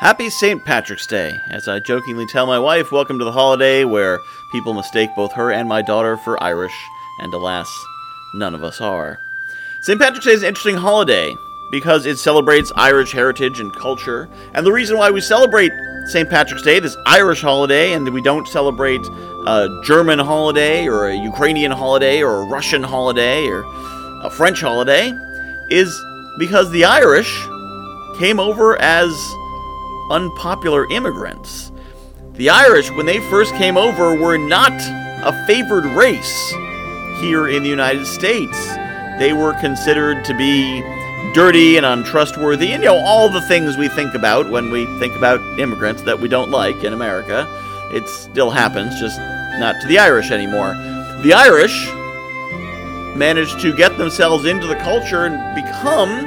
Happy St. Patrick's Day. As I jokingly tell my wife, welcome to the holiday where people mistake both her and my daughter for Irish, and alas, none of us are. St. Patrick's Day is an interesting holiday because it celebrates Irish heritage and culture. And the reason why we celebrate St. Patrick's Day, this Irish holiday, and we don't celebrate a German holiday or a Ukrainian holiday or a Russian holiday or a French holiday, is because the Irish came over as unpopular immigrants. The Irish, when they first came over, were not a favored race here in the United States. They were considered to be dirty and untrustworthy, and you know, all the things we think about when we think about immigrants that we don't like in America. It still happens, just not to the Irish anymore. The Irish managed to get themselves into the culture and become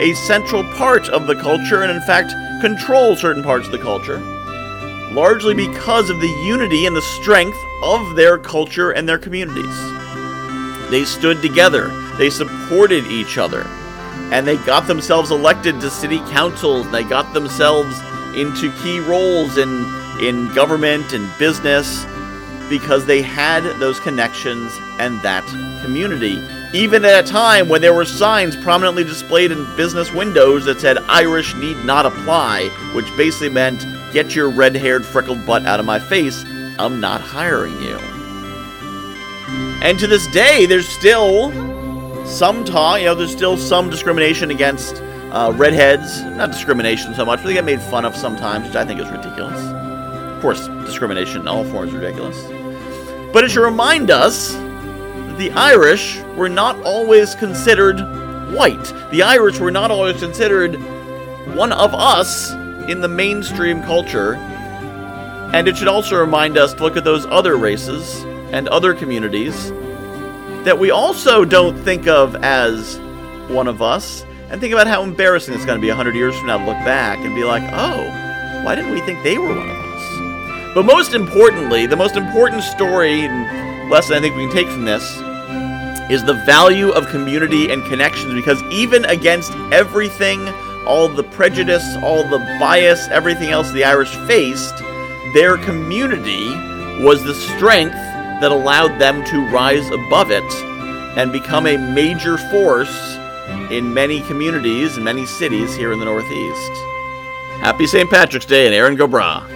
a central part of the culture, and in fact, control certain parts of the culture, largely because of the unity and the strength of their culture and their communities. They stood together, they supported each other, and they got themselves elected to city councils, they got themselves into key roles in, in government and business because they had those connections and that community even at a time when there were signs prominently displayed in business windows that said Irish need not apply, which basically meant get your red haired, freckled butt out of my face, I'm not hiring you. And to this day, there's still some talk, you know, there's still some discrimination against uh, redheads. Not discrimination so much, but they get made fun of sometimes, which I think is ridiculous. Of course, discrimination in all forms is ridiculous. But it should remind us the Irish were not always considered white. The Irish were not always considered one of us in the mainstream culture. And it should also remind us to look at those other races and other communities that we also don't think of as one of us and think about how embarrassing it's going to be 100 years from now to look back and be like, oh, why didn't we think they were one of us? But most importantly, the most important story lesson I think we can take from this is the value of community and connections because even against everything, all the prejudice, all the bias, everything else the Irish faced, their community was the strength that allowed them to rise above it and become a major force in many communities and many cities here in the Northeast. Happy St. Patrick's Day and Erin go bragh.